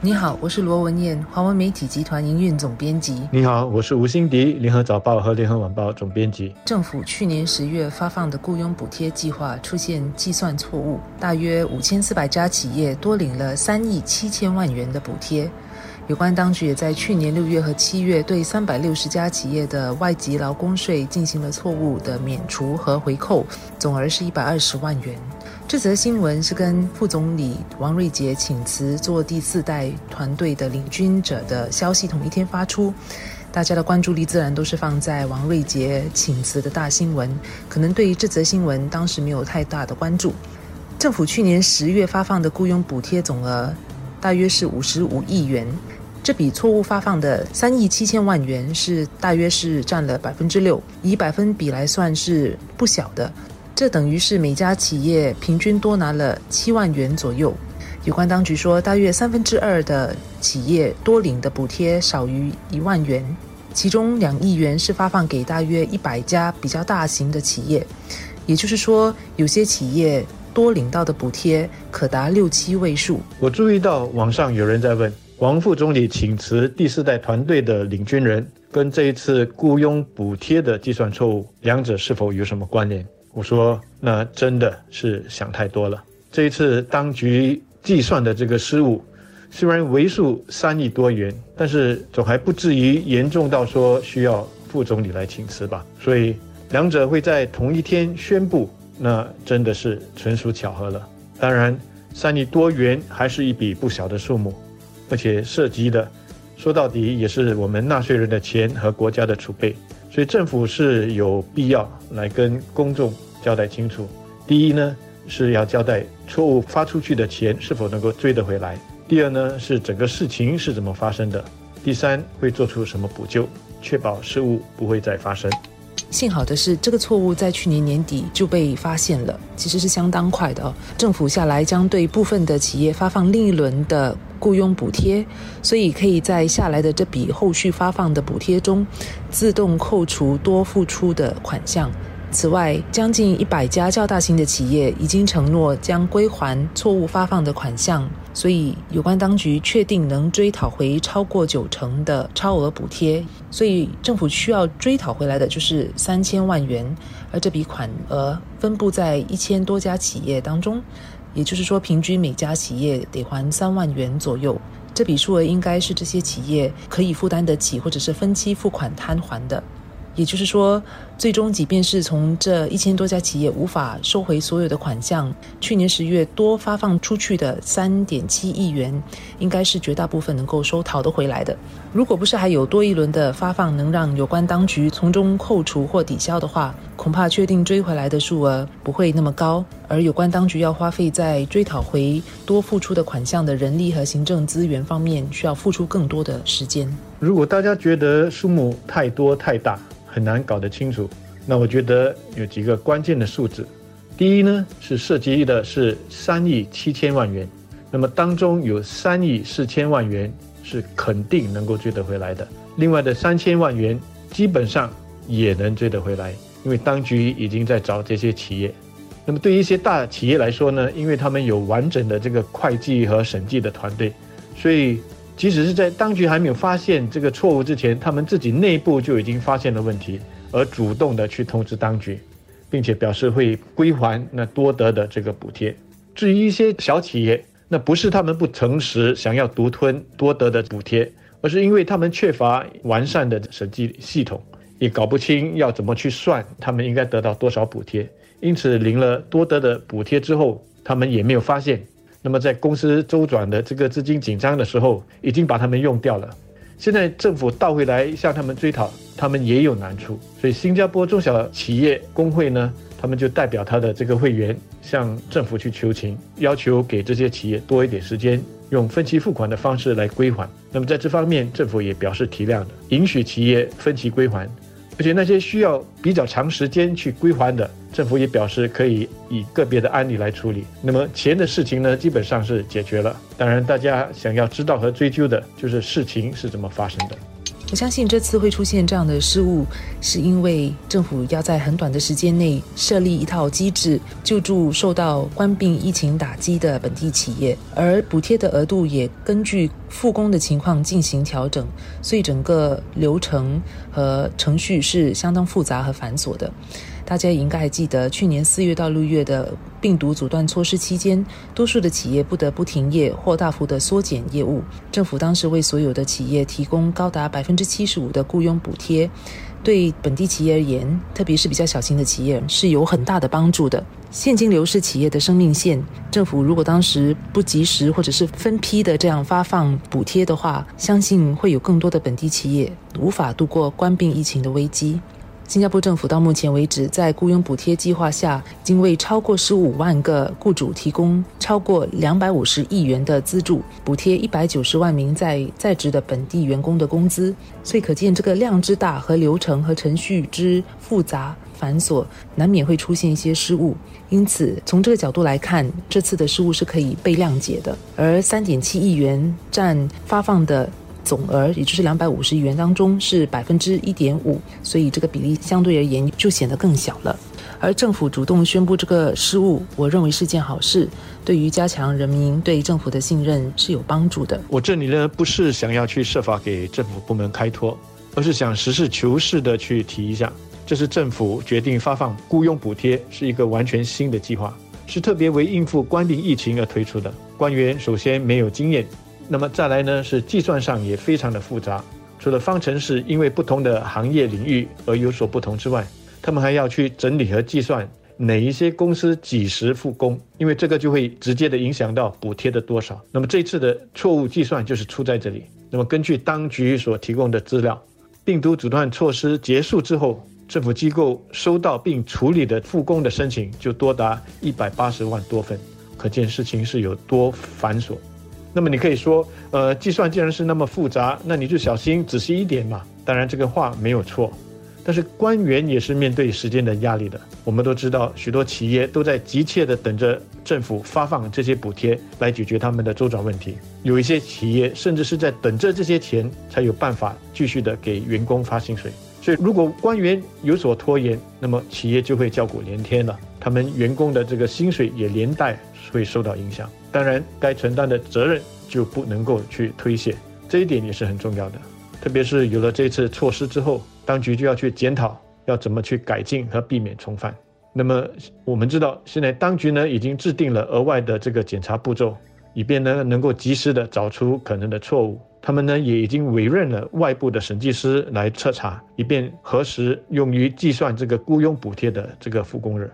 你好，我是罗文燕，华文媒体集团营运总编辑。你好，我是吴欣迪，联合早报和联合晚报总编辑。政府去年十月发放的雇佣补贴计划出现计算错误，大约五千四百家企业多领了三亿七千万元的补贴。有关当局也在去年六月和七月对三百六十家企业的外籍劳工税进行了错误的免除和回扣，总额是一百二十万元。这则新闻是跟副总理王瑞杰请辞做第四代团队的领军者的消息同一天发出，大家的关注力自然都是放在王瑞杰请辞的大新闻，可能对于这则新闻当时没有太大的关注。政府去年十月发放的雇佣补贴总额大约是五十五亿元，这笔错误发放的三亿七千万元是大约是占了百分之六，以百分比来算是不小的。这等于是每家企业平均多拿了七万元左右。有关当局说，大约三分之二的企业多领的补贴少于一万元，其中两亿元是发放给大约一百家比较大型的企业。也就是说，有些企业多领到的补贴可达六七位数。我注意到网上有人在问，王副总理请辞第四代团队的领军人，跟这一次雇佣补贴的计算错误，两者是否有什么关联？我说，那真的是想太多了。这一次当局计算的这个失误，虽然为数三亿多元，但是总还不至于严重到说需要副总理来请辞吧。所以两者会在同一天宣布，那真的是纯属巧合了。当然，三亿多元还是一笔不小的数目，而且涉及的，说到底也是我们纳税人的钱和国家的储备，所以政府是有必要来跟公众。交代清楚，第一呢是要交代错误发出去的钱是否能够追得回来；第二呢是整个事情是怎么发生的；第三会做出什么补救，确保失误不会再发生。幸好的是，这个错误在去年年底就被发现了，其实是相当快的哦。政府下来将对部分的企业发放另一轮的雇佣补贴，所以可以在下来的这笔后续发放的补贴中，自动扣除多付出的款项。此外，将近一百家较大型的企业已经承诺将归还错误发放的款项，所以有关当局确定能追讨回超过九成的超额补贴。所以政府需要追讨回来的就是三千万元，而这笔款额分布在一千多家企业当中，也就是说，平均每家企业得还三万元左右。这笔数额应该是这些企业可以负担得起，或者是分期付款摊还的。也就是说，最终即便是从这一千多家企业无法收回所有的款项，去年十月多发放出去的三点七亿元，应该是绝大部分能够收讨得回来的。如果不是还有多一轮的发放能让有关当局从中扣除或抵消的话，恐怕确定追回来的数额不会那么高，而有关当局要花费在追讨回多付出的款项的人力和行政资源方面，需要付出更多的时间。如果大家觉得数目太多太大，很难搞得清楚，那我觉得有几个关键的数字。第一呢，是涉及的是三亿七千万元，那么当中有三亿四千万元是肯定能够追得回来的，另外的三千万元基本上也能追得回来，因为当局已经在找这些企业。那么对于一些大企业来说呢，因为他们有完整的这个会计和审计的团队，所以。即使是在当局还没有发现这个错误之前，他们自己内部就已经发现了问题，而主动的去通知当局，并且表示会归还那多得的这个补贴。至于一些小企业，那不是他们不诚实，想要独吞多得的补贴，而是因为他们缺乏完善的审计系统，也搞不清要怎么去算他们应该得到多少补贴，因此领了多得的补贴之后，他们也没有发现。那么在公司周转的这个资金紧张的时候，已经把他们用掉了。现在政府倒回来向他们追讨，他们也有难处。所以新加坡中小企业工会呢，他们就代表他的这个会员向政府去求情，要求给这些企业多一点时间，用分期付款的方式来归还。那么在这方面，政府也表示体谅的，允许企业分期归还。而且那些需要比较长时间去归还的，政府也表示可以以个别的案例来处理。那么钱的事情呢，基本上是解决了。当然，大家想要知道和追究的就是事情是怎么发生的。我相信这次会出现这样的失误，是因为政府要在很短的时间内设立一套机制，救助受到患病疫情打击的本地企业，而补贴的额度也根据复工的情况进行调整，所以整个流程和程序是相当复杂和繁琐的。大家应该还记得，去年四月到六月的病毒阻断措施期间，多数的企业不得不停业或大幅的缩减业务。政府当时为所有的企业提供高达百分之七十五的雇佣补贴，对本地企业而言，特别是比较小型的企业，是有很大的帮助的。现金流是企业的生命线，政府如果当时不及时或者是分批的这样发放补贴的话，相信会有更多的本地企业无法度过冠病疫情的危机。新加坡政府到目前为止，在雇佣补贴计划下，已经为超过十五万个雇主提供超过两百五十亿元的资助，补贴一百九十万名在在职的本地员工的工资。所以可见，这个量之大和流程和程序之复杂繁琐，难免会出现一些失误。因此，从这个角度来看，这次的失误是可以被谅解的。而三点七亿元占发放的。总额也就是两百五十亿元当中是百分之一点五，所以这个比例相对而言就显得更小了。而政府主动宣布这个失误，我认为是件好事，对于加强人民对政府的信任是有帮助的。我这里呢不是想要去设法给政府部门开脱，而是想实事求是的去提一下，这是政府决定发放雇佣补贴，是一个完全新的计划，是特别为应付官兵疫情而推出的。官员首先没有经验。那么再来呢，是计算上也非常的复杂。除了方程式因为不同的行业领域而有所不同之外，他们还要去整理和计算哪一些公司几时复工，因为这个就会直接的影响到补贴的多少。那么这次的错误计算就是出在这里。那么根据当局所提供的资料，病毒阻断措施结束之后，政府机构收到并处理的复工的申请就多达一百八十万多份，可见事情是有多繁琐。那么你可以说，呃，计算既然是那么复杂，那你就小心仔细一点嘛。当然这个话没有错，但是官员也是面对时间的压力的。我们都知道，许多企业都在急切地等着政府发放这些补贴来解决他们的周转问题。有一些企业甚至是在等着这些钱才有办法继续的给员工发薪水。所以如果官员有所拖延，那么企业就会叫苦连天了，他们员工的这个薪水也连带会受到影响。当然，该承担的责任就不能够去推卸，这一点也是很重要的。特别是有了这次措施之后，当局就要去检讨，要怎么去改进和避免重犯。那么我们知道，现在当局呢已经制定了额外的这个检查步骤，以便呢能够及时的找出可能的错误。他们呢也已经委任了外部的审计师来彻查，以便核实用于计算这个雇佣补贴的这个复工日。